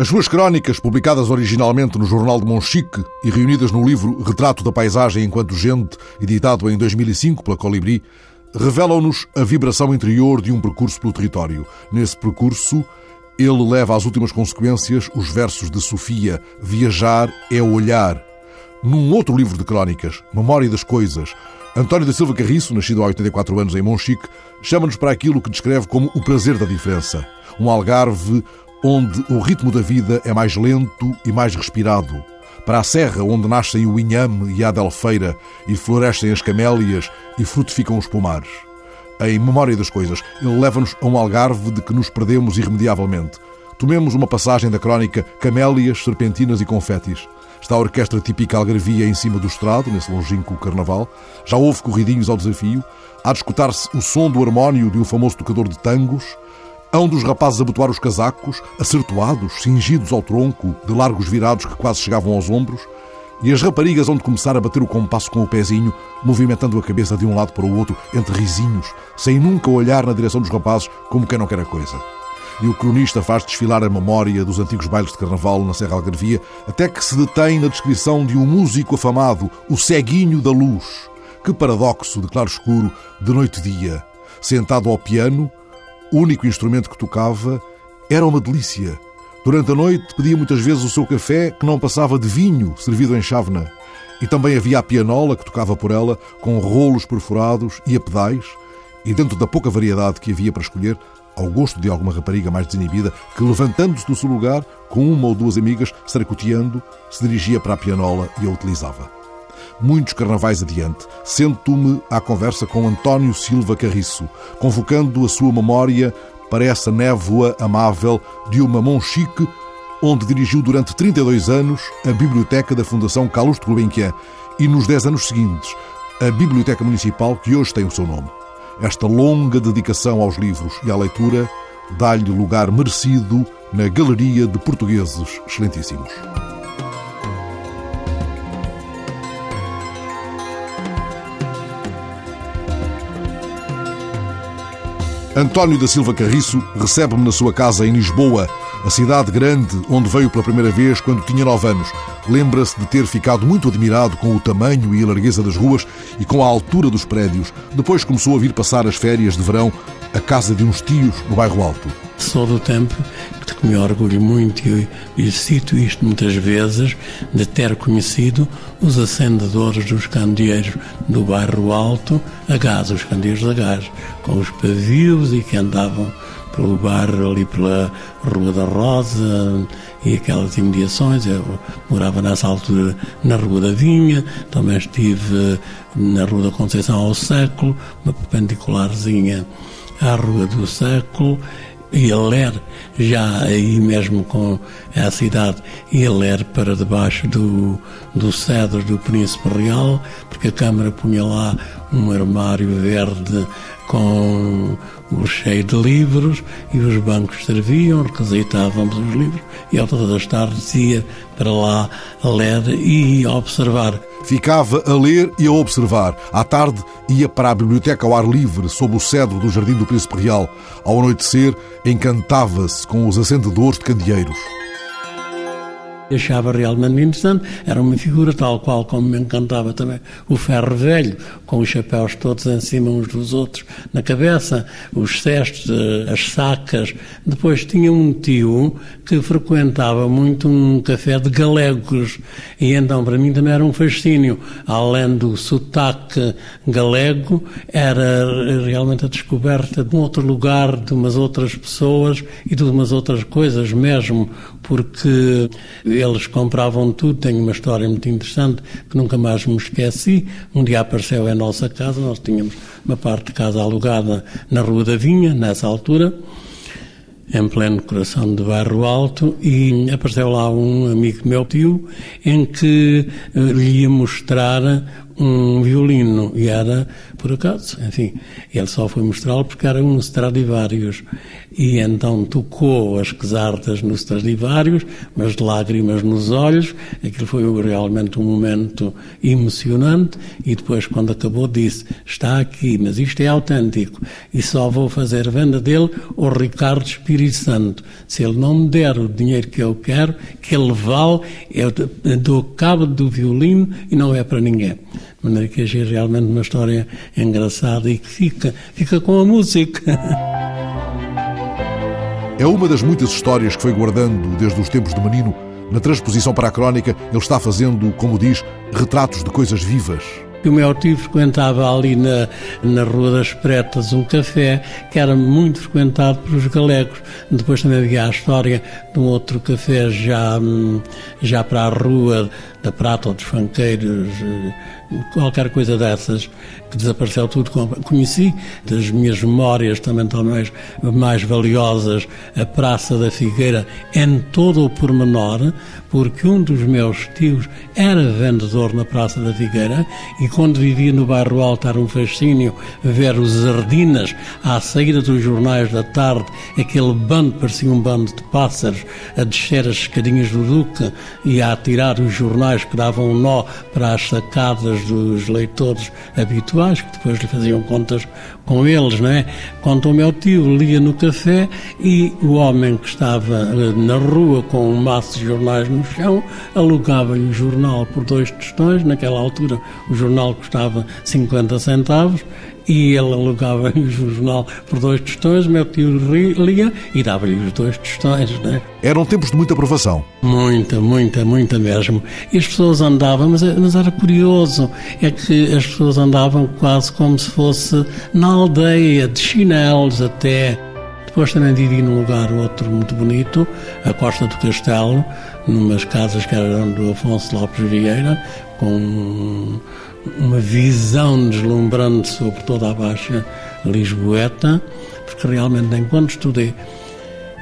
As suas crónicas, publicadas originalmente no Jornal de Monchique e reunidas no livro Retrato da Paisagem enquanto Gente, editado em 2005 pela Colibri, revelam-nos a vibração interior de um percurso pelo território. Nesse percurso, ele leva às últimas consequências os versos de Sofia: Viajar é olhar. Num outro livro de crónicas, Memória das Coisas, António da Silva Carriço, nascido há 84 anos em Monchique, chama-nos para aquilo que descreve como o prazer da diferença. Um algarve onde o ritmo da vida é mais lento e mais respirado. Para a serra, onde nascem o inhame e a adelfeira, e florescem as camélias e frutificam os pomares. Em memória das coisas, ele leva-nos a um algarve de que nos perdemos irremediavelmente. Tomemos uma passagem da crónica Camélias, Serpentinas e Confetis. Está a orquestra típica algarvia em cima do estrado, nesse longínquo carnaval. Já houve corridinhos ao desafio. Há de escutar-se o som do harmónio de um famoso tocador de tangos. Hão dos rapazes abotoar os casacos, acertoados, cingidos ao tronco, de largos virados que quase chegavam aos ombros, e as raparigas hão de começar a bater o compasso com o pezinho, movimentando a cabeça de um lado para o outro, entre risinhos, sem nunca olhar na direção dos rapazes como quem não quer a coisa. E o cronista faz desfilar a memória dos antigos bailes de carnaval na Serra Algarvia, até que se detém na descrição de um músico afamado, o ceguinho da luz. Que paradoxo de claro-escuro, de noite-dia, sentado ao piano, único instrumento que tocava era uma delícia. Durante a noite pedia muitas vezes o seu café, que não passava de vinho servido em chávena. E também havia a pianola, que tocava por ela, com rolos perfurados e a pedais, e dentro da pouca variedade que havia para escolher, ao gosto de alguma rapariga mais desinibida, que levantando-se do seu lugar, com uma ou duas amigas, saracoteando, se dirigia para a pianola e a utilizava muitos carnavais adiante, sento-me à conversa com António Silva Carriço, convocando a sua memória para essa névoa amável de uma Monchique, onde dirigiu durante 32 anos a biblioteca da Fundação Calouste Gulbenkian e nos 10 anos seguintes a Biblioteca Municipal que hoje tem o seu nome. Esta longa dedicação aos livros e à leitura dá-lhe lugar merecido na Galeria de Portugueses Excelentíssimos. António da Silva Carriço recebe-me na sua casa em Lisboa, a cidade grande onde veio pela primeira vez quando tinha nove anos. Lembra-se de ter ficado muito admirado com o tamanho e a largueza das ruas e com a altura dos prédios. Depois começou a vir passar as férias de verão à casa de uns tios no bairro Alto. Sou do tempo que me orgulho muito e, e cito isto muitas vezes de ter conhecido os acendedores dos candeeiros do bairro Alto a gás, os candeeiros a gás, com os pavios e que andavam pelo bairro ali pela Rua da Rosa e aquelas imediações. Eu morava nessa altura na Rua da Vinha, também estive na Rua da Conceição ao Século, uma perpendicularzinha à Rua do Século ia ler, já aí mesmo com a cidade, ia ler para debaixo do, do cedro do Príncipe Real, porque a Câmara punha lá um armário verde com cheio de livros e os bancos serviam, requisitávamos os livros e ao todas as tardes ia para lá ler e observar. Ficava a ler e a observar. À tarde ia para a biblioteca ao ar livre, sob o cedro do Jardim do Príncipe Real. Ao anoitecer, encantava-se com os acendedores de candeeiros achava realmente interessante. Era uma figura tal qual como me encantava também o ferro velho, com os chapéus todos em cima uns dos outros na cabeça, os cestos, eh, as sacas. Depois tinha um tio que frequentava muito um café de galegos e então para mim também era um fascínio. Além do sotaque galego, era realmente a descoberta de um outro lugar, de umas outras pessoas e de umas outras coisas mesmo, porque eles compravam tudo. Tenho uma história muito interessante que nunca mais me esqueci. Um dia apareceu em nossa casa, nós tínhamos uma parte de casa alugada na Rua da Vinha, nessa altura, em pleno coração do bairro Alto, e apareceu lá um amigo meu tio, em que eh, lhe ia mostrar um violino e era, por acaso, enfim, ele só foi mostrá-lo porque era um Stradivarius. E então tocou as quesartas no Stradivarius, mas lágrimas nos olhos, aquilo foi realmente um momento emocionante. E depois quando acabou disse, está aqui, mas isto é autêntico. E só vou fazer venda dele ao Ricardo Espírito Santo. Se ele não me der o dinheiro que eu quero, que ele vale, eu dou cabo do violino e não é para ninguém. De maneira que é realmente uma história engraçada e que fica, fica com a música. É uma das muitas histórias que foi guardando desde os tempos de menino. Na transposição para a crónica, ele está fazendo, como diz, retratos de coisas vivas. O meu tio frequentava ali na, na Rua das Pretas um café que era muito frequentado pelos galegos. Depois também havia a história de um outro café já, hum, já para a Rua da Prata ou dos Fanqueiros, eh, qualquer coisa dessas, que desapareceu tudo. Conheci das minhas memórias também talvez mais valiosas a Praça da Figueira em todo o pormenor, porque um dos meus tios era vendedor na Praça da Figueira e quando vivia no bairro Alto era um fascínio ver os Ardinas à saída dos jornais da tarde, aquele bando, parecia um bando de pássaros, a descer as escadinhas do Duque e a atirar os jornais que davam nó para as sacadas dos leitores habituais, que depois lhe faziam contas com eles, não é? Quanto ao meu tio, lia no café e o homem que estava eh, na rua com um maço de jornais no chão alugava-lhe o jornal por dois tostões. Naquela altura, o jornal custava 50 centavos e ele alugava o jornal por dois tostões, meu tio lia e dava-lhe os dois tostões. Né? Eram tempos de muita aprovação. Muita, muita, muita mesmo. E as pessoas andavam, mas, mas era curioso, é que as pessoas andavam quase como se fosse na aldeia, de chinelos até. Depois também vivi num lugar outro muito bonito, a Costa do Castelo, numas casas que eram do Afonso Lopes Vieira, com uma visão deslumbrante sobre toda a Baixa Lisboeta, porque realmente, enquanto estudei,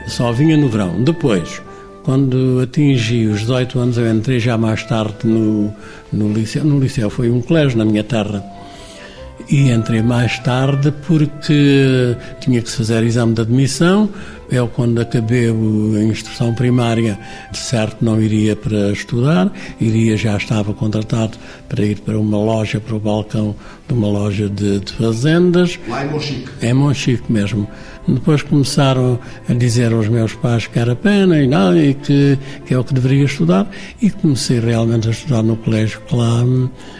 só vinha no verão. Depois, quando atingi os 18 anos, eu entrei já mais tarde no, no liceu. No liceu foi um colégio na minha terra. E entrei mais tarde porque tinha que se fazer exame de admissão eu, quando acabei a instrução primária, de certo não iria para estudar, iria, já estava contratado para ir para uma loja, para o balcão de uma loja de, de fazendas. Lá em Monchique? Em Monchique mesmo. Depois começaram a dizer aos meus pais que era pena e, não, e que, que é o que deveria estudar, e comecei realmente a estudar no colégio que lá,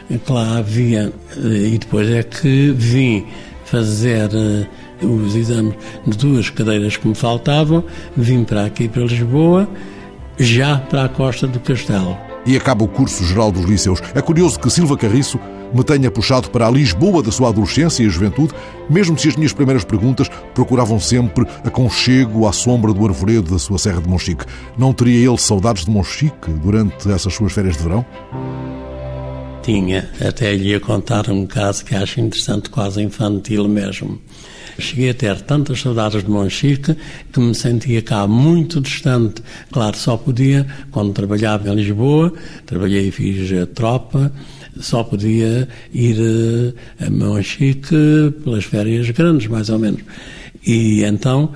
que lá havia. E depois é que vim fazer eh, os exames de duas cadeiras que me faltavam, vim para aqui, para Lisboa, já para a Costa do Castelo. E acaba o curso geral dos liceus. É curioso que Silva Carriço me tenha puxado para a Lisboa da sua adolescência e juventude, mesmo se as minhas primeiras perguntas procuravam sempre aconchego à sombra do arvoredo da sua Serra de Monchique. Não teria ele saudades de Monchique durante essas suas férias de verão? Tinha. Até lhe ia contar um caso que acho interessante, quase infantil mesmo. Cheguei a ter tantas saudades de Monchique que me sentia cá muito distante. Claro, só podia, quando trabalhava em Lisboa, trabalhei e fiz tropa, só podia ir eh, a Monchique pelas férias grandes, mais ou menos. E então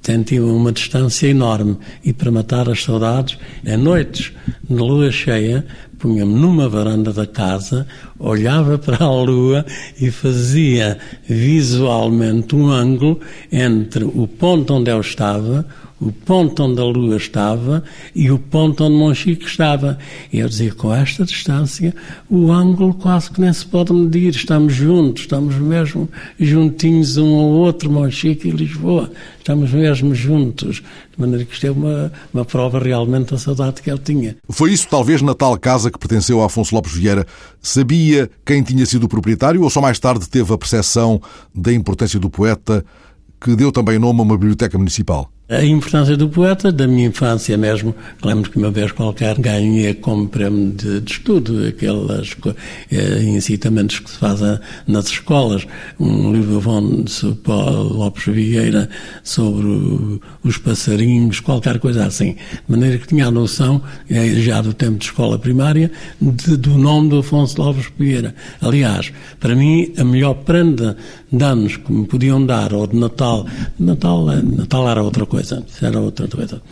senti uma distância enorme. E para matar as saudades, em noites de lua cheia, punha-me numa varanda da casa, olhava para a lua e fazia visualmente um ângulo entre o ponto onde eu estava, o ponto onde a lua estava e o ponto onde Monchique estava. Eu dizia, com esta distância, o ângulo quase que nem se pode medir, estamos juntos, estamos mesmo juntinhos um ao outro, Monchique e Lisboa, estamos mesmo juntos. De maneira que isto é uma, uma prova realmente da saudade que ele tinha. Foi isso, talvez, na tal casa que pertenceu a Afonso Lopes Vieira. Sabia quem tinha sido o proprietário ou só mais tarde teve a percepção da importância do poeta que deu também nome a uma biblioteca municipal? A importância do poeta, da minha infância mesmo, lembro que uma vez qualquer ganhei como prémio de, de estudo aqueles eh, incitamentos que se fazem nas escolas. Um livro de Paulo Lopes Vieira sobre o, os passarinhos, qualquer coisa assim. De maneira que tinha a noção, eh, já do tempo de escola primária, de, do nome do Afonso Lopes Vieira. Aliás, para mim, a melhor prenda de anos que me podiam dar, ou de Natal, Natal, eh, Natal era outra coisa coisa, isso era outra coisa.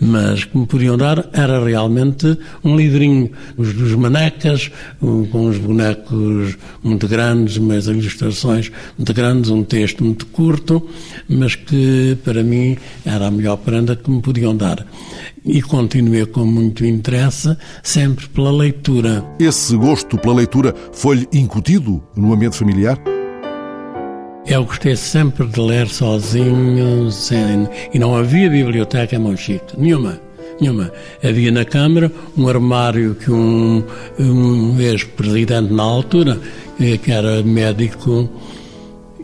Mas que me podiam dar era realmente um livrinho, os dos manecas, com os bonecos muito grandes, mas ilustrações muito grandes, um texto muito curto, mas que para mim era a melhor prenda que me podiam dar e continuei com muito interesse, sempre pela leitura. Esse gosto pela leitura foi-lhe incutido no ambiente familiar? Eu gostei sempre de ler sozinho sem, e não havia biblioteca em Monchique, nenhuma. Nenhuma. Havia na Câmara um armário que um, um ex-presidente na altura, eh, que era médico,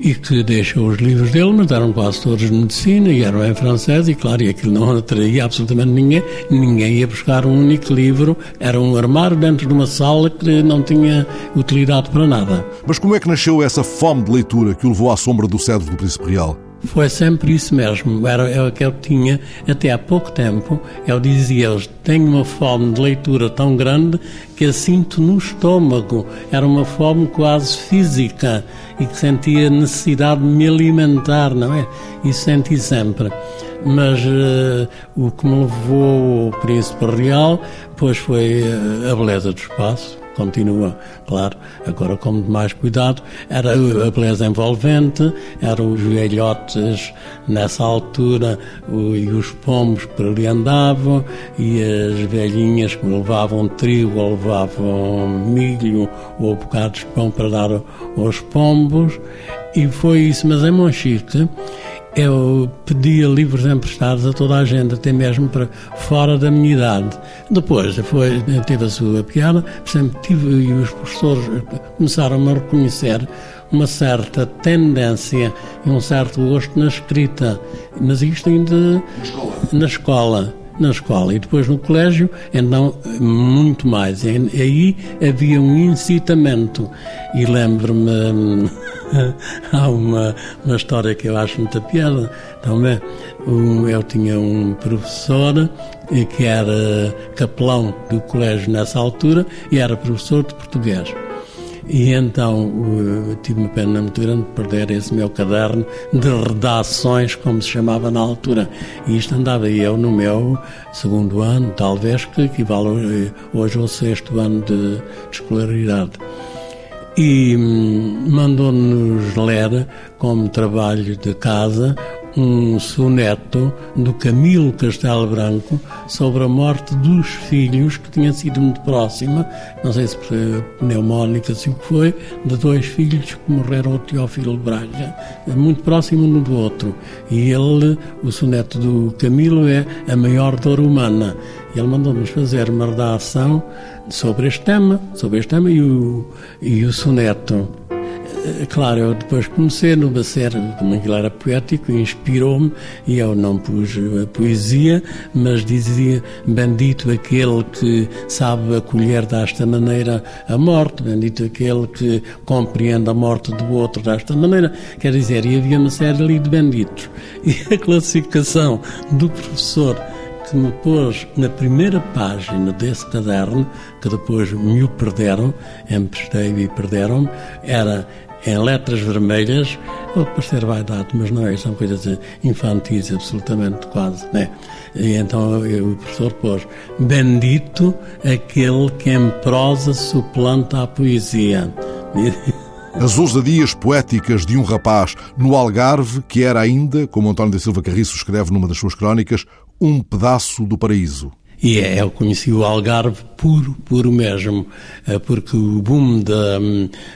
e que deixou os livros dele, mas eram quase todos de medicina e eram em francês, e claro, e aquilo não atraía absolutamente ninguém, ninguém ia buscar um único livro, era um armário dentro de uma sala que não tinha utilidade para nada. Mas como é que nasceu essa fome de leitura que o levou à sombra do cedro do Príncipe Real? Foi sempre isso mesmo, era o que eu tinha até há pouco tempo. Eu dizia-lhes: tenho uma fome de leitura tão grande que a sinto no estômago. Era uma fome quase física e que sentia necessidade de me alimentar, não é? Isso senti sempre. Mas uh, o que me levou ao Príncipe Real, pois foi uh, a beleza do espaço continua, claro, agora com mais cuidado, era a beleza envolvente, eram os velhotes nessa altura e os pombos por ali andavam e as velhinhas que levavam trigo ou levavam milho ou bocados de pão para dar aos pombos. E foi isso, mas em Monchique eu pedia livros emprestados a toda a gente, até mesmo para fora da minha idade. Depois foi, teve a sua piada, sempre tive, e os professores começaram a reconhecer uma certa tendência e um certo gosto na escrita, mas isto ainda na escola. na escola e depois no colégio, então muito mais. E aí havia um incitamento. E lembro-me há uma, uma história que eu acho muita piada também. Um, eu tinha um professor que era capelão do colégio nessa altura e era professor de português. E então tive uma pena muito grande de perder esse meu caderno de redações, como se chamava na altura. E isto andava eu no meu segundo ano, talvez que equivale hoje ao sexto ano de, de escolaridade e hum, mandou-nos ler, como trabalho de casa, um soneto do Camilo Castelo Branco sobre a morte dos filhos, que tinha sido muito próxima, não sei se foi pneumónica, assim que foi, de dois filhos que morreram o Teófilo Braga, muito próximo um do outro. E ele, o soneto do Camilo é a maior dor humana. Ele mandou-nos fazer uma redação sobre este tema, sobre este tema e o, e o soneto. Eh, claro, eu depois comecei no Bacer, como aquilo era poético, inspirou-me e eu não pus a poesia, mas dizia: Bendito aquele que sabe acolher desta maneira a morte, bendito aquele que compreende a morte do outro desta maneira. Quer dizer, e havia uma série ali de benditos. E a classificação do professor que me pôs na primeira página desse caderno, que depois me o perderam, emprestei e perderam, era em letras vermelhas, pode parecer vaidade, mas não é, são coisas infantis, absolutamente quase, né? E então o professor pôs, bendito aquele que em prosa suplanta a poesia. As ousadias poéticas de um rapaz no Algarve, que era ainda, como António da Silva Carriço escreve numa das suas crónicas, um pedaço do paraíso. E é, eu conheci o Algarve puro, puro mesmo, eh, porque o boom da,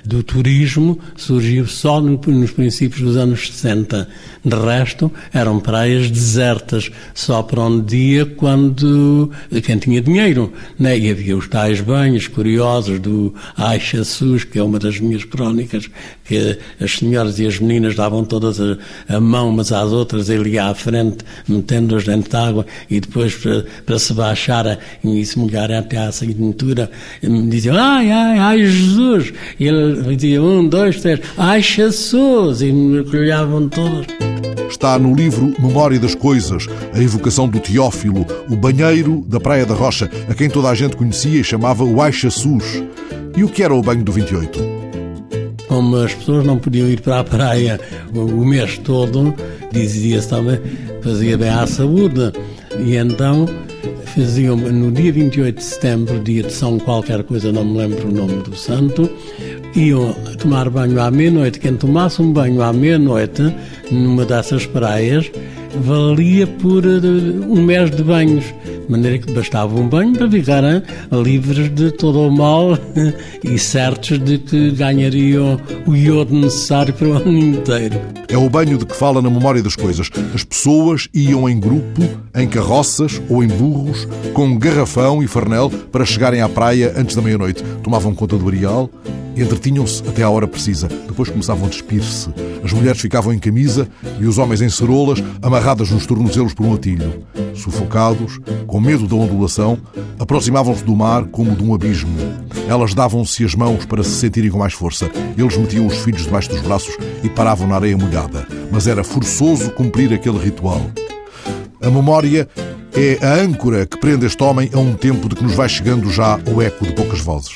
do turismo surgiu só no, nos princípios dos anos 60. De resto, eram praias desertas, só para onde ia quando quem tinha dinheiro. Né? E havia os tais banhos curiosos do Aixa Sus, que é uma das minhas crónicas, que as senhoras e as meninas davam todas a, a mão umas às outras, ele ia à frente, metendo-as dentro de água, e depois para, para se baixar e se molhar até à cintura, me diziam, ai, ai, ai, Jesus! E ele dizia, um, dois, três, ai, Jesus! E me olhavam todos. Está no livro Memória das Coisas, a evocação do Teófilo, o banheiro da Praia da Rocha, a quem toda a gente conhecia e chamava o Aixa Sus. E o que era o banho do 28? Como as pessoas não podiam ir para a praia o mês todo, dizia-se também, fazia bem à saúde. E então faziam no dia 28 de setembro, dia de São qualquer coisa, não me lembro o nome do santo, iam tomar banho à meia-noite. Quem tomasse um banho à meia-noite, numa dessas praias, valia por eh, um mês de banhos. De maneira que bastava um banho para ficarem livres de todo o mal e certos de que ganhariam o iodo necessário para o ano inteiro. É o banho de que fala na memória das coisas. As pessoas iam em grupo, em carroças ou em burros, com garrafão e farnel para chegarem à praia antes da meia-noite. Tomavam conta do areal, Entretinham-se até à hora precisa. Depois começavam a despir-se. As mulheres ficavam em camisa e os homens em cerolas, amarradas nos tornozelos por um atilho. Sufocados, com medo da ondulação, aproximavam-se do mar como de um abismo. Elas davam-se as mãos para se sentirem com mais força. Eles metiam os filhos debaixo dos braços e paravam na areia molhada. Mas era forçoso cumprir aquele ritual. A memória é a âncora que prende este homem a um tempo de que nos vai chegando já o eco de poucas vozes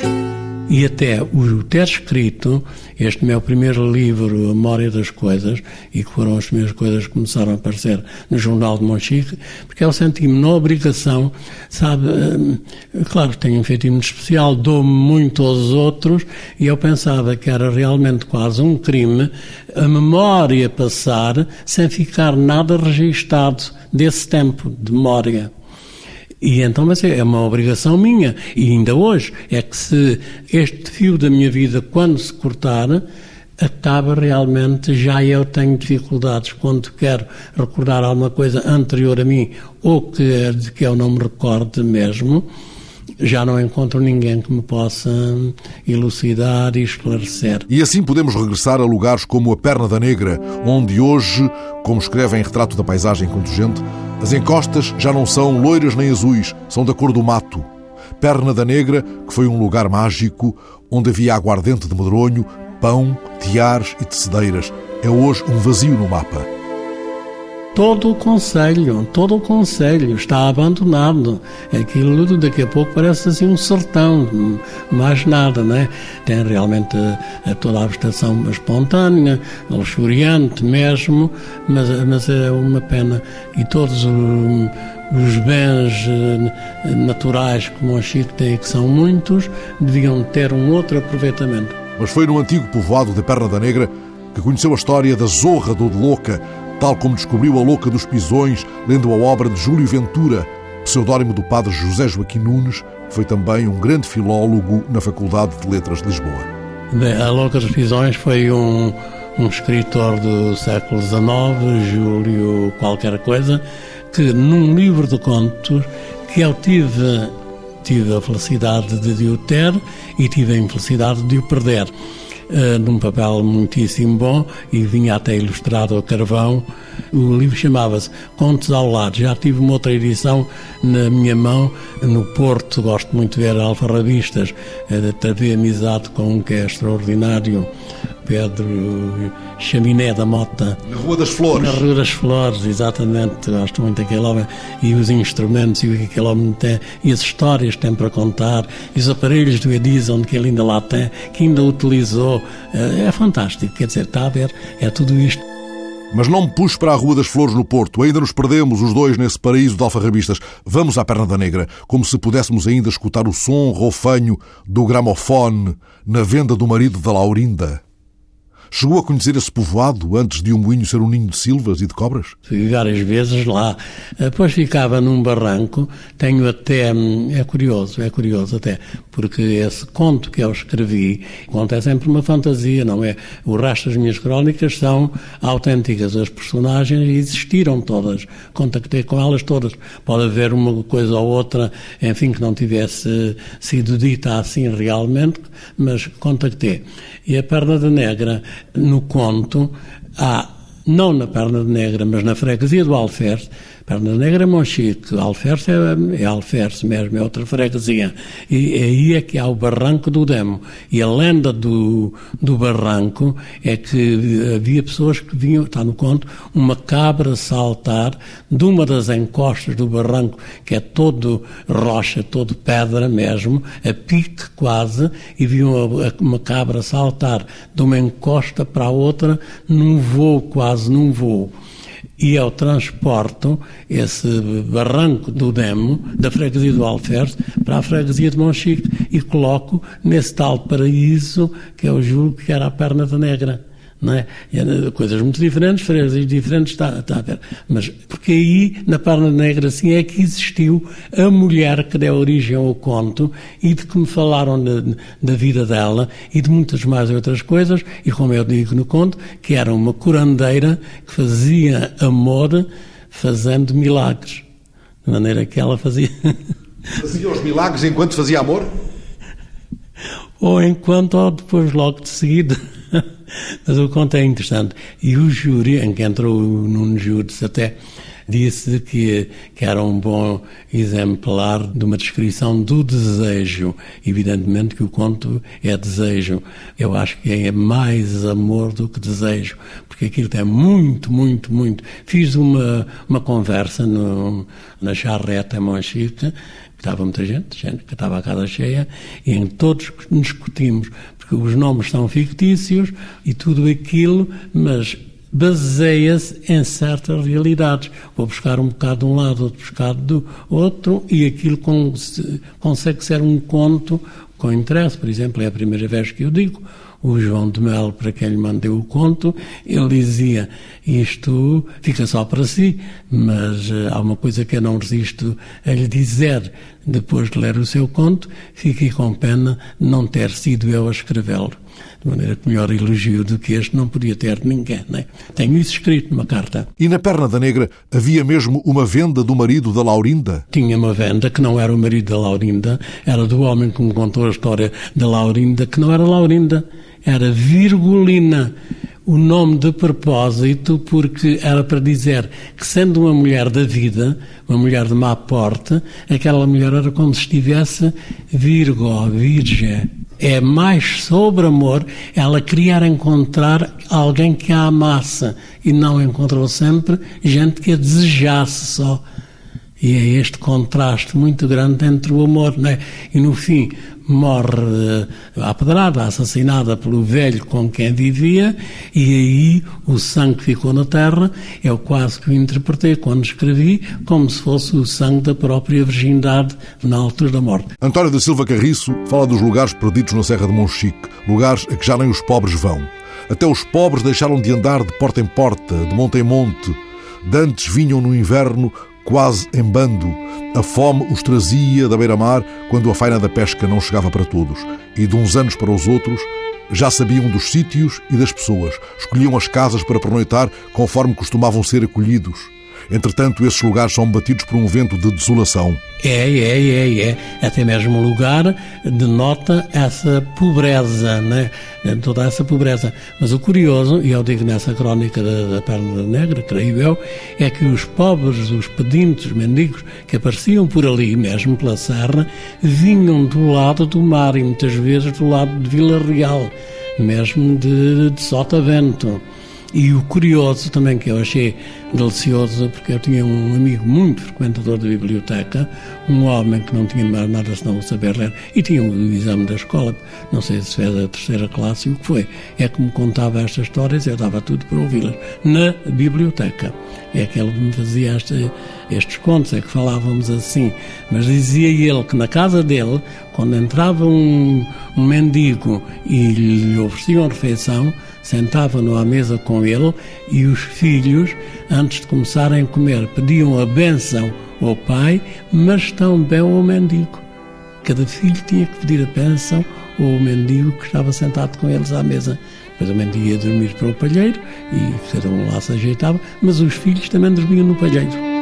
e até o ter escrito este meu primeiro livro, A Memória das Coisas, e que foram as primeiras coisas que começaram a aparecer no Jornal de Monchique, porque eu senti-me na obrigação, sabe, eh, claro que tenho um feito muito especial, dou-me muito aos outros, e eu pensava que era realmente quase um crime a memória passar sem ficar nada registado desse tempo de memória. E então, mas é uma obrigação minha, e ainda hoje, é que se este fio da minha vida, quando se cortar, acaba realmente, já eu tenho dificuldades. Quando quero recordar alguma coisa anterior a mim, ou que, de que eu não me recorde mesmo, já não encontro ninguém que me possa elucidar e esclarecer. E assim podemos regressar a lugares como a Perna da Negra, onde hoje, como escreve em Retrato da Paisagem Conduzente, as encostas já não são loiras nem azuis, são da cor do mato. Perna da Negra, que foi um lugar mágico onde havia aguardente de medronho, pão, tiares e tecedeiras, é hoje um vazio no mapa. Todo o Conselho, todo o Conselho está abandonado. Aquilo daqui a pouco parece assim um sertão, mais nada, né? Tem realmente a toda a vegetação espontânea, luxuriante mesmo, mas, mas é uma pena. E todos os, os bens eh, naturais que Monchique tem, que são muitos, deviam ter um outro aproveitamento. Mas foi no antigo povoado de Perna da Negra que conheceu a história da Zorra do Louca, tal como descobriu a Louca dos Pisões, lendo a obra de Júlio Ventura, pseudónimo do padre José Joaquim Nunes, que foi também um grande filólogo na Faculdade de Letras de Lisboa. Bem, a Louca dos Pisões foi um, um escritor do século XIX, Júlio qualquer coisa, que num livro de contos que eu tive, tive a felicidade de o ter e tive a infelicidade de o perder uh, num papel muitíssimo bom e vinha até ilustrado a carvão. O livro chamava-se Contos ao Lado. Já tive uma outra edição na minha mão, no Porto. Gosto muito de ver alfarrabistas. Uh, travei amizade com um que é extraordinário, Pedro Chaminé da Mota. Na Rua das Flores. Na Rua das Flores, exatamente. Gosto muito daquele homem. E os instrumentos e o que aquele homem tem. E as histórias que tem para contar. E os aparelhos do Edison que ele ainda lá tem, que ainda utilizou. É, é fantástico. Quer dizer, está a ver, é tudo isto. Mas não me puxe para a Rua das Flores no Porto. Ainda nos perdemos os dois nesse paraíso de alfarrabistas. Vamos à Perna da Negra, como se pudéssemos ainda escutar o som rofanho do gramofone na venda do marido da Laurinda. Chegou a conhecer esse povoado antes de um moinho ser um ninho de silvas e de cobras? Fui várias vezes lá. Depois ficava num barranco. Tenho até. Hum, é curioso, é curioso até, porque esse conto que eu escrevi, conto é sempre uma fantasia, não é? O resto das minhas crónicas são autênticas. As personagens existiram todas. Contactei com elas todas. Pode haver uma coisa ou outra, enfim, que não tivesse sido dita assim realmente, mas contactei. E a perna de negra, no conto, há, não na perna negra, mas na freguesia do Alferes, Perna Negra é Monchique, Alferce é, é Alferce mesmo, é outra freguesia. E aí é que há o Barranco do Demo. E a lenda do, do barranco é que havia pessoas que vinham, está no conto, uma cabra saltar de uma das encostas do barranco, que é todo rocha, todo pedra mesmo, a pique quase, e viam uma cabra saltar de uma encosta para a outra num voo, quase num voo e eu transporto esse barranco do Demo, da freguesia do Alferes, para a freguesia de Monchique e coloco nesse tal paraíso que eu julgo que era a perna da negra não é? coisas muito diferentes, freguesias diferentes, está, está a ver. Mas porque aí, na Parna Negra, assim, é que existiu a mulher que deu origem ao conto e de que me falaram de, da vida dela e de muitas mais outras coisas, e como eu digo no conto, que era uma curandeira que fazia amor fazendo milagres. De maneira que ela fazia. Fazia os milagres enquanto fazia amor? Ou enquanto, ou depois, logo de seguida. Mas o conto é interessante. E o júri, em que entrou o Nuno Júris até, disse que, que era um bom exemplar de uma descrição do desejo. Evidentemente que o conto é desejo. Eu acho que é mais amor do que desejo, porque aquilo é muito, muito, muito. Fiz uma, uma conversa no, na charreta em Monchique, estava muita gente, gente que estava a casa cheia, e em todos discutimos os nomes são fictícios e tudo aquilo, mas baseia-se em certas realidades. Vou buscar um bocado de um lado, outro bocado do outro, e aquilo consegue ser um conto com interesse. Por exemplo, é a primeira vez que eu digo o João de Mel, para quem lhe mandei o conto, ele dizia: Isto fica só para si, mas uh, há uma coisa que eu não resisto a lhe dizer. Depois de ler o seu conto, fiquei com pena não ter sido eu a escrevê-lo. De maneira que melhor elogio do que este não podia ter ninguém. Né? Tenho isso escrito numa carta. E na perna da negra havia mesmo uma venda do marido da Laurinda? Tinha uma venda que não era o marido da Laurinda, era do homem que me contou a história da Laurinda, que não era Laurinda era Virgulina, o nome de propósito, porque era para dizer que, sendo uma mulher da vida, uma mulher de má porte, aquela mulher era como se estivesse Virgo, Virgem. É mais sobre amor, ela queria encontrar alguém que a amasse e não encontrou sempre gente que a desejasse só. E é este contraste muito grande entre o amor, não é? E no fim, morre apedrada, assassinada pelo velho com quem vivia, e aí o sangue que ficou na terra, eu quase que o interpretei quando escrevi, como se fosse o sangue da própria virgindade na altura da morte. António da Silva Carriço fala dos lugares perdidos na Serra de Monchique, lugares a que já nem os pobres vão. Até os pobres deixaram de andar de porta em porta, de monte em monte. Dantes vinham no inverno quase em bando. A fome os trazia da beira-mar quando a faina da pesca não chegava para todos. E de uns anos para os outros, já sabiam dos sítios e das pessoas. Escolhiam as casas para pernoitar conforme costumavam ser acolhidos. Entretanto, esses lugares são batidos por um vento de desolação. É, é, é, é. Até mesmo o lugar denota essa pobreza, né? toda essa pobreza. Mas o curioso, e eu digo nessa crónica da, da Perna Negra, creio eu, é que os pobres, os pedintes, os mendigos que apareciam por ali, mesmo pela serra, vinham do lado do mar e muitas vezes do lado de Vila Real, mesmo de, de Sotavento. E o curioso também que eu achei delicioso, porque eu tinha um amigo muito frequentador da biblioteca, um homem que não tinha mais nada senão saber ler, e tinha o um exame da escola, não sei se fez a terceira classe, e o que foi? É que me contava estas histórias, eu dava tudo para ouvi-las, na biblioteca. É que ele me fazia esta, estes contos é que falávamos assim, mas dizia ele que na casa dele, quando entrava um, um mendigo e lhe ofereciam refeição, sentava-no à mesa com ele e os filhos, antes de começarem a comer, pediam a benção ao pai, mas também ao mendigo. Cada filho tinha que pedir a bênção ao mendigo que estava sentado com eles à mesa. Depois o mendigo ia dormir para o palheiro e cada um lá se ajeitava, mas os filhos também dormiam no palheiro.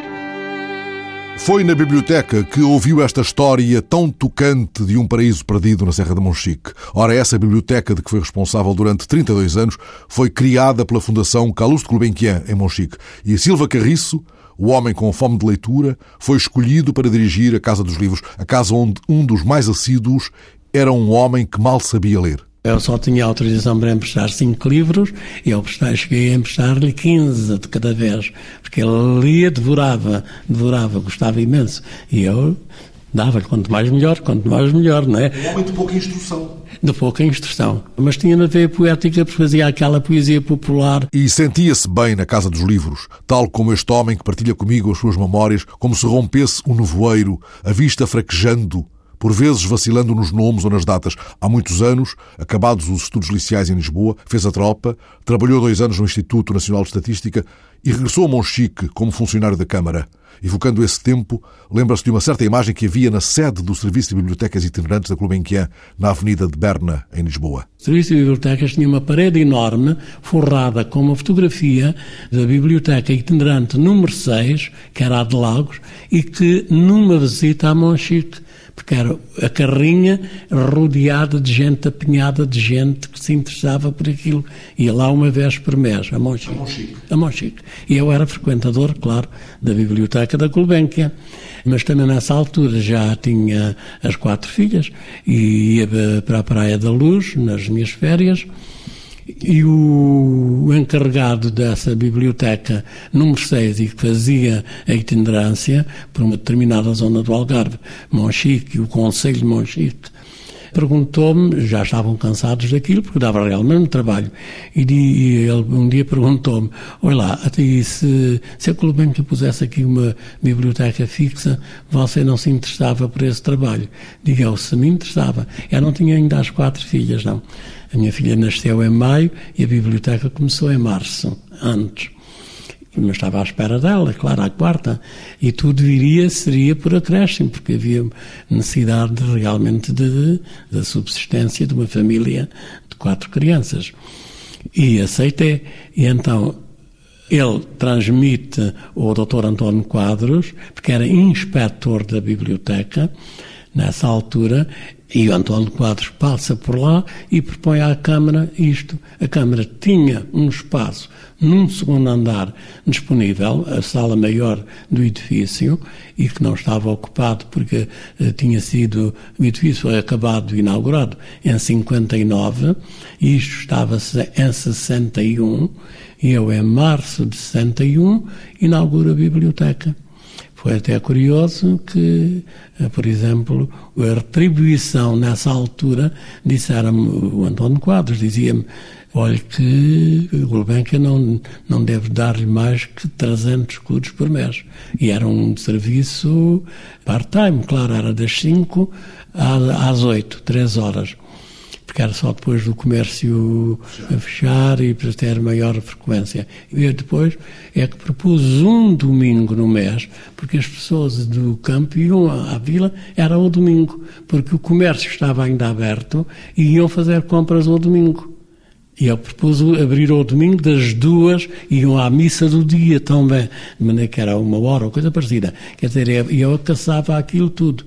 Foi na biblioteca que ouviu esta história tão tocante de um paraíso perdido na Serra de Monchique. Ora, essa biblioteca de que foi responsável durante 32 anos foi criada pela Fundação Calouste Gulbenkian, em Monchique. E Silva Carriço, o homem com fome de leitura, foi escolhido para dirigir a Casa dos Livros, a casa onde um dos mais assíduos era um homem que mal sabia ler. Eu só tinha autorização para emprestar cinco livros e eu cheguei a emprestar-lhe 15 de cada vez, porque ele lia, devorava, devorava, gostava imenso. E eu dava-lhe quanto mais melhor, quanto mais melhor, não é? Um homem de pouca instrução. De pouca instrução. Mas tinha na veia poética porque fazia aquela poesia popular. E sentia-se bem na Casa dos Livros, tal como este homem que partilha comigo as suas memórias, como se rompesse um nevoeiro, a vista fraquejando por vezes vacilando nos nomes ou nas datas. Há muitos anos, acabados os estudos liciais em Lisboa, fez a tropa, trabalhou dois anos no Instituto Nacional de Estatística e regressou a Monchique como funcionário da Câmara. Evocando esse tempo, lembra-se de uma certa imagem que havia na sede do Serviço de Bibliotecas Itinerantes da Gulbenkian, na Avenida de Berna, em Lisboa. O Serviço de Bibliotecas tinha uma parede enorme, forrada com uma fotografia da Biblioteca Itinerante número 6, que era a de Lagos, e que, numa visita a Monchique, porque era a carrinha rodeada de gente, apinhada de gente que se interessava por aquilo. Ia lá uma vez por mês, a Monchique. A Monchique. E eu era frequentador, claro, da biblioteca da Gulbenkian. Mas também nessa altura já tinha as quatro filhas e ia para a Praia da Luz, nas minhas férias, e o encarregado dessa biblioteca número 6 e que fazia a itinerância por uma determinada zona do Algarve, Monchique, o Conselho de Monchique, perguntou-me, já estavam cansados daquilo, porque dava realmente trabalho, e, ele um dia perguntou-me, olha lá, até se, se a Colombiana pusesse aqui uma biblioteca fixa, você não se interessava por esse trabalho? Diga eu, se me interessava. Eu não tinha ainda as quatro filhas, não. A minha filha nasceu em maio e a biblioteca começou em março, antes. Mas estava à espera dela, claro, à quarta. E tudo viria, seria por acréscimo, porque havia necessidade realmente de, da subsistência de uma família de quatro crianças. E aceitei. E então ele transmite ao Dr. António Quadros, porque era inspetor da biblioteca, nessa altura, e o António Quadros passa por lá e propõe à Câmara isto. A Câmara tinha um espaço num segundo andar disponível, a sala maior do edifício, e que não estava ocupado porque uh, tinha sido, o edifício foi acabado, inaugurado em 59, e isto estava em 61, e eu, em março de 61, inauguro a biblioteca. Foi até curioso que, eh, por exemplo, a retribuição nessa altura, disseram-me, o António Quadros dizia-me, olha que o Gulbenkian não, não deve dar-lhe mais que 300 escudos por mês. E era um serviço part-time, claro, era das 5 às 8, 3 horas era só depois do comércio a fechar e para ter maior frequência. E depois é que propus um domingo no mês, porque as pessoas do campo iam à vila, era o domingo, porque o comércio estava ainda aberto e iam fazer compras ao domingo. E eu propus abrir ao domingo das duas, iam à missa do dia também, de maneira que era uma hora ou coisa parecida. Quer dizer, eu caçava aquilo tudo.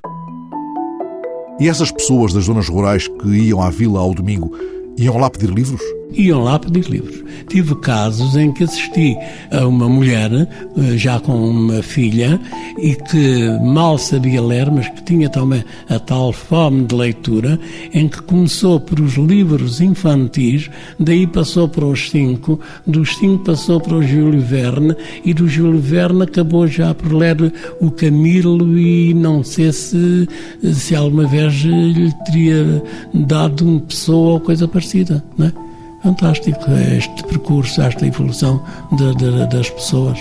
E essas pessoas das zonas rurais que iam à vila ao domingo iam lá pedir livros? Iam lá pedir livros. Tive casos em que assisti a uma mulher, eh, já com uma filha, e que mal sabia ler, mas que tinha também a tal fome de leitura, em que começou por os livros infantis, daí passou para os cinco, dos cinco passou para o Júlio Verne, e do Júlio Verne acabou já por ler o Camilo e não sei se, se alguma vez lhe teria dado uma pessoa ou coisa parecida, não é? Fantástico este percurso, esta evolução de, de, das pessoas.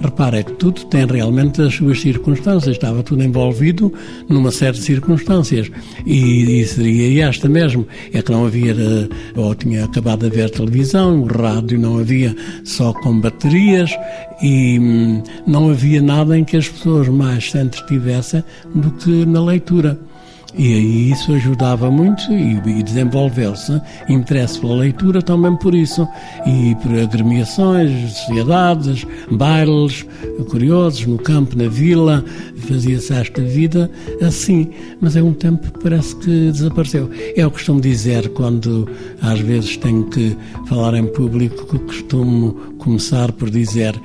Repara, é que tudo tem realmente as suas circunstâncias, estava tudo envolvido numa série de circunstâncias. E, e seria esta mesmo: é que não havia, eh, ou tinha acabado de haver televisão, o rádio não havia só com baterias e hum, não havia nada em que as pessoas mais se entretivessem do que na leitura. E aí isso ajudava muito e, e desenvolveu-se interesse pela leitura também por isso. E por agremiações, sociedades, bailes curiosos no campo, na vila, fazia-se esta vida assim. Mas é um tempo que parece que desapareceu. Eu costumo dizer, quando às vezes tenho que falar em público, que costumo começar por dizer: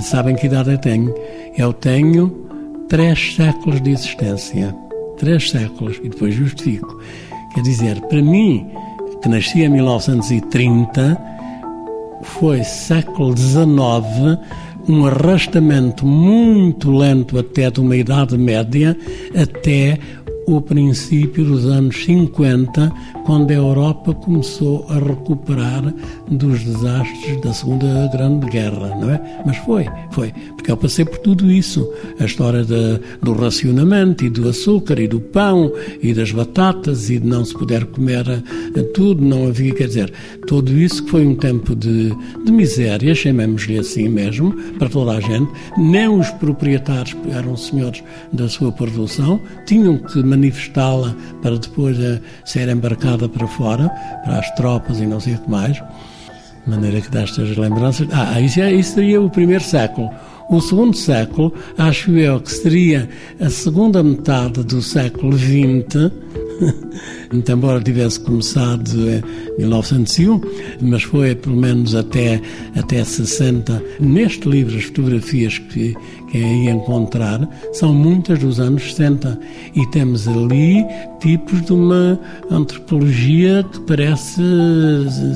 sabem que idade eu tenho? Eu tenho três séculos de existência três séculos e depois justifico. Quer dizer, para mim, que nasci em 1930, foi século XIX um arrastamento muito lento até de uma idade média até o princípio dos anos 50, quando a Europa começou a recuperar dos desastres da Segunda Grande Guerra, não é? Mas foi, foi, porque eu passei por tudo isso, a história de, do racionamento e do açúcar e do pão e das batatas e de não se poder comer eh, tudo, não havia, quer dizer, tudo isso que foi um tempo de, de miséria, chamemos-lhe assim mesmo, para toda a gente, nem os proprietários, eram senhores da sua produção, tinham que manifestá-la para depois uh, ser embarcada para fora, para as tropas e não sei o que mais. De maneira que destas lembranças. Ah, isso, é, isso seria o primeiro século. O segundo século, acho eu que seria a segunda metade do século XX, embora tivesse começado em 1901, mas foi pelo menos até, até 60. Neste livro, as fotografias que, que aí encontrar são muitas dos anos 60 e temos ali tipos de uma antropologia que parece,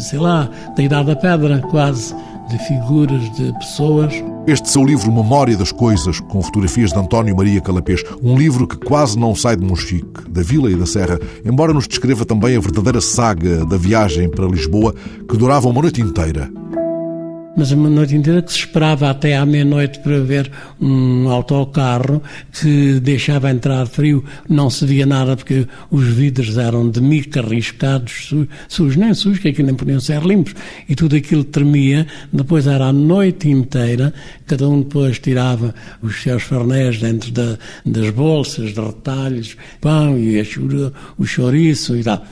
sei lá, da Idade da Pedra, quase de figuras, de pessoas. Este seu livro Memória das Coisas, com fotografias de António Maria Calapês, um livro que quase não sai de Monchique, da Vila e da Serra, embora nos descreva também a verdadeira saga da viagem para Lisboa, que durava uma noite inteira mas uma noite inteira que se esperava até à meia-noite para ver um autocarro que deixava entrar frio, não se via nada porque os vidros eram de mica, riscados, sujos, nem sujos, que aquilo nem podiam ser limpos, e tudo aquilo tremia. Depois era a noite inteira, cada um depois tirava os seus farnés dentro da, das bolsas, de retalhos, pão e o chouriço e tal.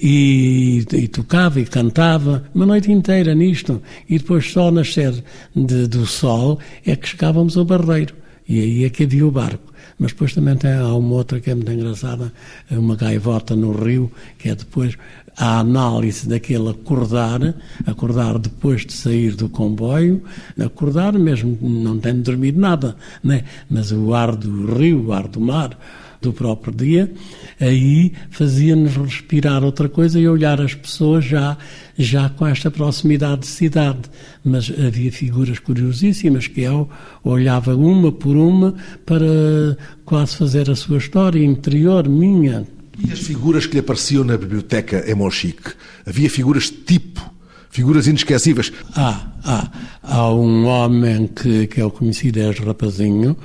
E, e tocava e cantava uma noite inteira nisto, e depois só ao nascer de, do sol é que chegávamos ao barreiro. E aí é que havia o barco. Mas depois também tem, há uma outra que é muito engraçada, uma gaivota no rio, que é depois a análise daquele acordar, acordar depois de sair do comboio, acordar mesmo não tendo dormido nada, né? mas o ar do rio, o ar do mar, do próprio dia, aí fazia-nos respirar outra coisa e olhar as pessoas já, já com esta proximidade de cidade. Mas havia figuras curiosíssimas que eu olhava uma por uma para quase fazer a sua história interior, minha. E as figuras que lhe apareciam na biblioteca em Monchique? Havia figuras de tipo? Figuras inesquecíveis? Há, há. Há um homem que, que eu conheci desde rapazinho,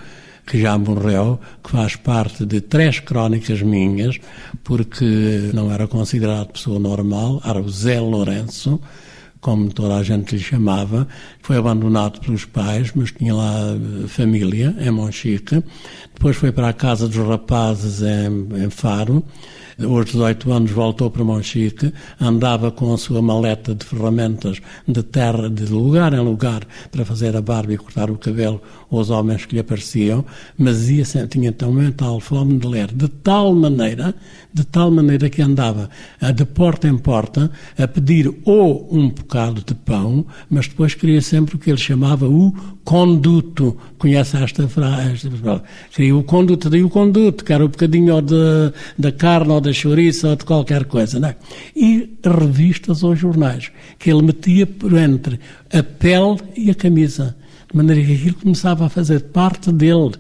que já morreu, que faz parte de três crónicas minhas, porque não era considerado pessoa normal, era Zé Lourenço, como toda a gente lhe chamava, foi abandonado pelos pais, mas tinha lá eh, família em Monchique. Depois foi para a casa dos rapazes em, em Faro, aos 18 anos voltou para Monchique, andava com a sua maleta de ferramentas de terra, de lugar em lugar, para fazer a barba e cortar o cabelo aos homens que lhe apareciam, mas ia, tinha também tal fome de ler, de tal maneira, de tal maneira que andava de porta em porta a pedir ou um bocado de pão, mas depois queria sempre o que ele chamava o conduto. Conhece esta frase? Queria o conduto, daí o conduto, que era um bocadinho de, da carne ou da chouriça ou de qualquer coisa, não é? E revistas ou jornais, que ele metia por entre a pele e a camisa, de maneira que aquilo começava a fazer parte dele.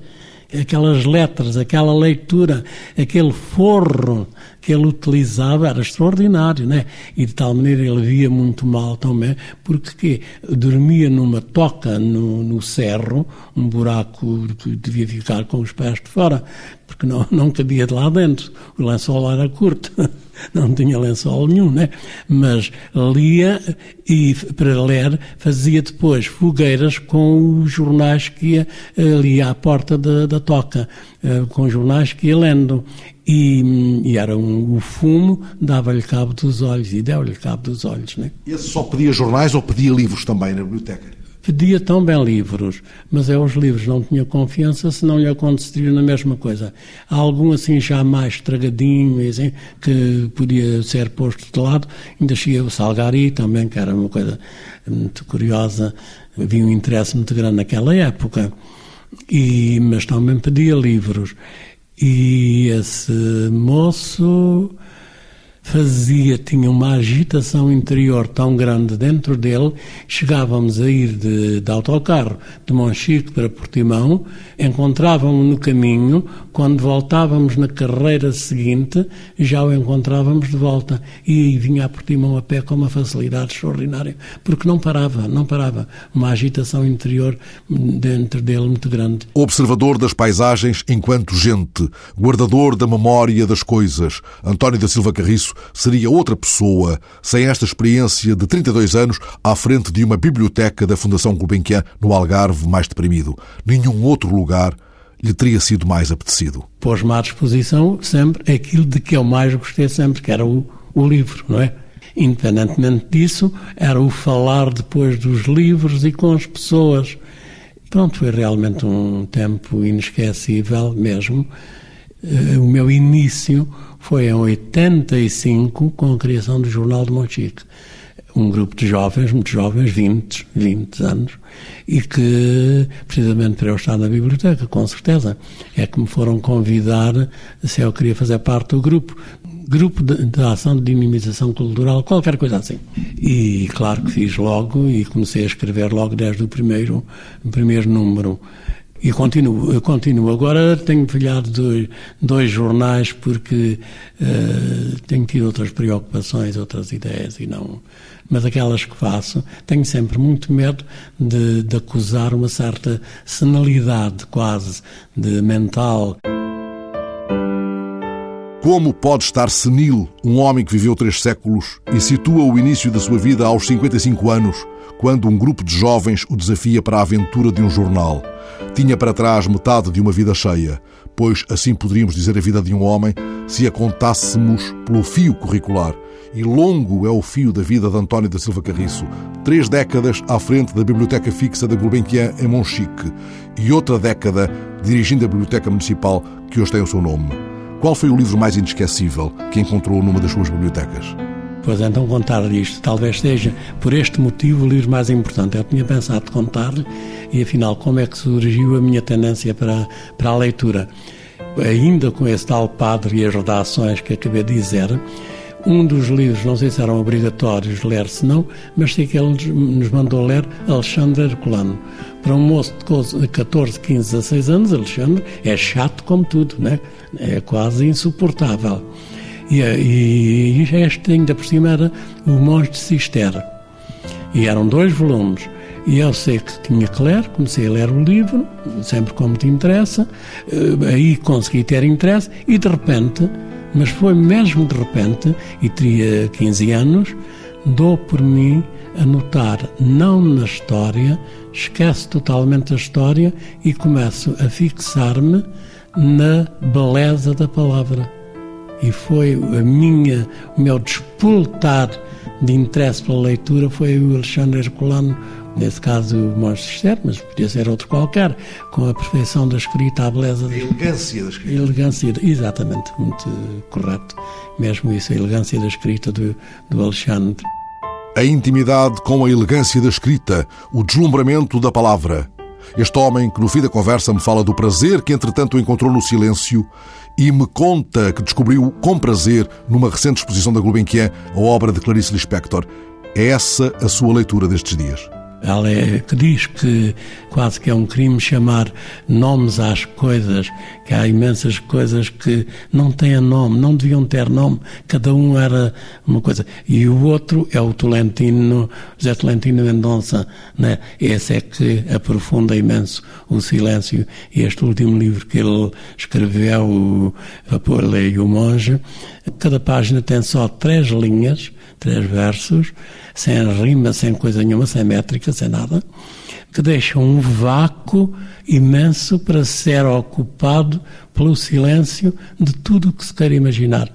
aquelas letras, aquela leitura, aquele forro que ele utilizava era extraordinário, né? E de tal maneira ele via muito mal também, porque dormia numa toca no, no cerro, um buraco que devia ficar com os pés de fora, porque não, não cabia de lá dentro. O lençol era curto, não tinha lençol nenhum, né? Mas lia e, para ler, fazia depois fogueiras com os jornais que ia ali à porta da, da toca, eh, com jornais que ia lendo. E, e era um, o fumo dava-lhe cabo dos olhos e deu-lhe cabo dos olhos. Né? Esse só pedia jornais ou pedia livros também na biblioteca? Pedia também livros, mas é os livros não tinha confiança se não lhe aconteceria na mesma coisa. Há algum assim já mais estragadinho assim, que podia ser posto de lado, ainda cheguei o Salgari também, que era uma coisa muito curiosa, havia um interesse muito grande naquela época, e, mas também pedia livros. E esse moço fazia, tinha uma agitação interior tão grande dentro dele, chegávamos a ir de, de autocarro de Monchique para Portimão, encontrávamos no caminho, quando voltávamos na carreira seguinte, já o encontrávamos de volta e vinha a Portimão a pé com uma facilidade extraordinária, porque não parava, não parava, uma agitação interior dentro dele muito grande. Observador das paisagens enquanto gente, guardador da memória das coisas, António da Silva Carriço seria outra pessoa sem esta experiência de 32 anos à frente de uma biblioteca da Fundação Gulbenkian no Algarve mais deprimido. Nenhum outro lugar lhe teria sido mais apetecido. Pôs-me à disposição sempre aquilo de que eu mais gostei sempre, que era o, o livro, não é? Independentemente disso, era o falar depois dos livros e com as pessoas. Pronto, foi realmente um tempo inesquecível mesmo. Eh, o meu início foi em 85 com a criação do Jornal de Monchique. Um grupo de jovens, muito jovens, 20, 20 anos, e que, precisamente para eu estar na biblioteca, com certeza, é que me foram convidar se eu queria fazer parte do grupo. Grupo de, de ação de dinamização cultural, qualquer coisa assim. E claro que fiz logo e comecei a escrever logo desde o primeiro, o primeiro número. E continuo, continuo. Agora tenho filhado dois, dois jornais porque uh, tenho tido outras preocupações, outras ideias e não. Mas aquelas que faço, tenho sempre muito medo de, de acusar uma certa senilidade quase de mental. Como pode estar senil um homem que viveu três séculos e situa o início da sua vida aos 55 anos, quando um grupo de jovens o desafia para a aventura de um jornal? Tinha para trás metade de uma vida cheia, pois assim poderíamos dizer a vida de um homem se a contássemos pelo fio curricular. E longo é o fio da vida de António da Silva Carriço. Três décadas à frente da Biblioteca Fixa da Gulbenkian em Monchique e outra década dirigindo a Biblioteca Municipal que hoje tem o seu nome. Qual foi o livro mais inesquecível que encontrou numa das suas bibliotecas? Pois então contar-lhe isto talvez seja, por este motivo, o livro mais importante. Eu tinha pensado contar-lhe e afinal como é que surgiu a minha tendência para, para a leitura. Ainda com esse tal padre e as redações que acabei de dizer, um dos livros, não sei se eram obrigatórios ler, se não, mas sei que ele nos mandou ler Alexandre Herculano. Para um moço de 14, 15, 16 anos, Alexandre é chato como tudo, né? é quase insuportável. E, e, e este ainda por cima era o Monge de Cister. E eram dois volumes. E eu sei que tinha que ler, comecei a ler o livro, sempre como te interessa, eh, aí consegui ter interesse e de repente mas foi mesmo de repente, e teria 15 anos, dou por mim a notar não na história, esquece totalmente a história e começo a fixar-me na beleza da palavra. E foi a minha, o meu despoltar de interesse pela leitura foi o Alexandre Herculano nesse caso o Monstro mas podia ser outro qualquer, com a perfeição da escrita, a beleza. A elegância da escrita. Elegância, exatamente, muito correto. Mesmo isso, a elegância da escrita do, do Alexandre. A intimidade com a elegância da escrita, o deslumbramento da palavra. Este homem que no fim da conversa me fala do prazer que entretanto encontrou no silêncio e me conta que descobriu com prazer numa recente exposição da Gulbenkian a obra de Clarice Lispector. É essa a sua leitura destes dias? Ela é, que diz que quase que é um crime chamar nomes às coisas, que há imensas coisas que não têm nome, não deviam ter nome, cada um era uma coisa. E o outro é o Tolentino, José Tolentino Mendonça, né? esse é que aprofunda imenso o silêncio. E este último livro que ele escreveu, o Vapor e o Monge, cada página tem só três linhas, três versos, sem rima, sem coisa nenhuma, sem métrica, sem nada, que deixam um vácuo imenso para ser ocupado pelo silêncio de tudo o que se quer imaginar.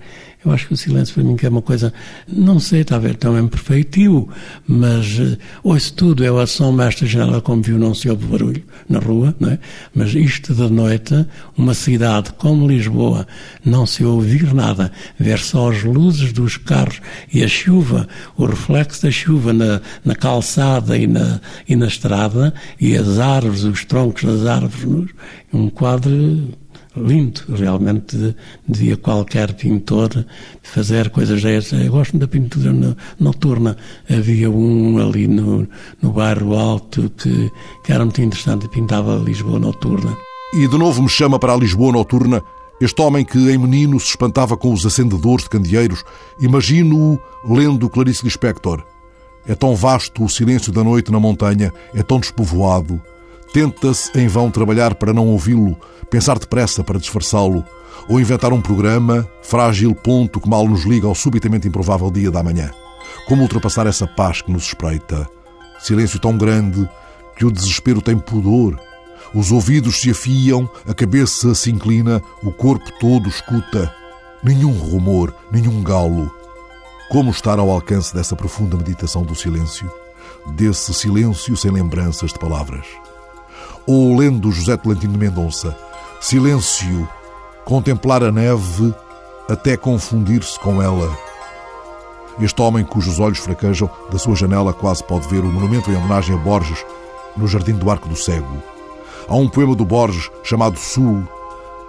Eu acho que o silêncio para mim que é uma coisa, não sei, ver, tão imperfeitivo, mas uh, ouço tudo, eu assomo esta janela como viu, não se ouve barulho na rua, não é? Mas isto de noite, uma cidade como Lisboa, não se ouvir nada, ver só as luzes dos carros e a chuva, o reflexo da chuva na, na calçada e na, e na estrada, e as árvores, os troncos das árvores, um quadro lindo, realmente devia qualquer pintor fazer coisas dessas. Eu gosto da pintura noturna. Havia um ali no, no bairro Alto que, que era muito interessante, pintava Lisboa noturna. E de novo me chama para a Lisboa noturna este homem que em menino se espantava com os acendedores de candeeiros. Imagino-o lendo Clarice Lispector. É tão vasto o silêncio da noite na montanha, é tão despovoado. Tenta-se em vão trabalhar para não ouvi-lo, pensar depressa para disfarçá-lo, ou inventar um programa, frágil ponto que mal nos liga ao subitamente improvável dia da manhã. Como ultrapassar essa paz que nos espreita? Silêncio tão grande que o desespero tem pudor. Os ouvidos se afiam, a cabeça se inclina, o corpo todo escuta. Nenhum rumor, nenhum galo. Como estar ao alcance dessa profunda meditação do silêncio? Desse silêncio sem lembranças de palavras? Ou lendo José Tolentino de Mendonça, Silêncio, contemplar a neve até confundir-se com ela. Este homem, cujos olhos fraquejam, da sua janela quase pode ver o monumento em homenagem a Borges no Jardim do Arco do Cego. Há um poema do Borges chamado Sul.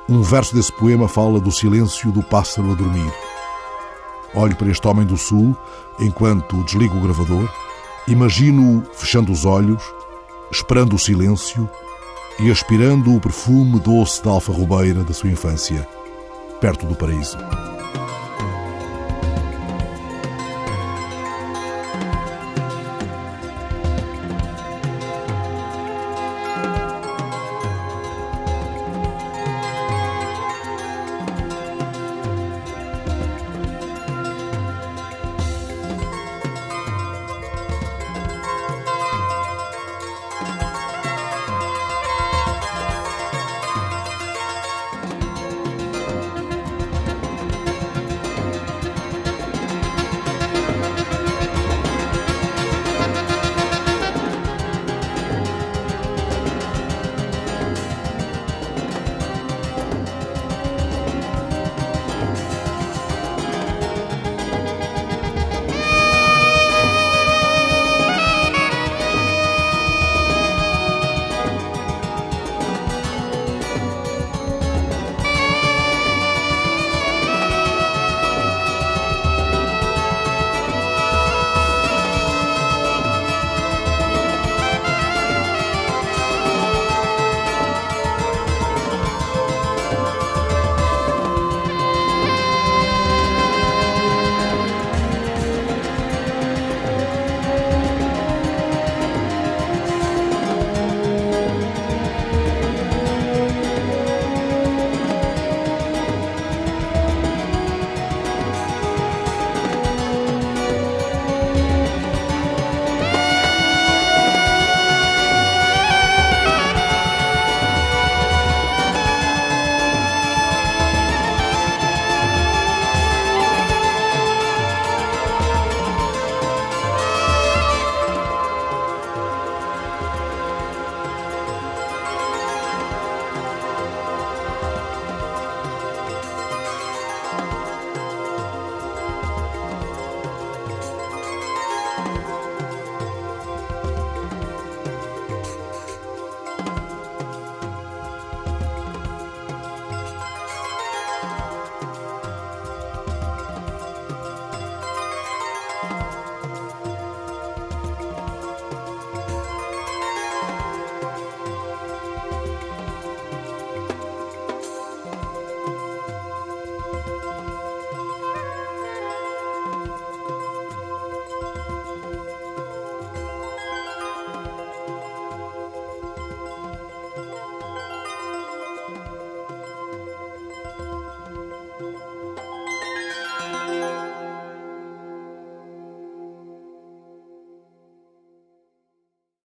Um verso desse poema fala do silêncio do pássaro a dormir. Olho para este homem do Sul enquanto desligo o gravador, imagino-o fechando os olhos, esperando o silêncio e aspirando o perfume doce da alfarrobeira da sua infância, perto do paraíso.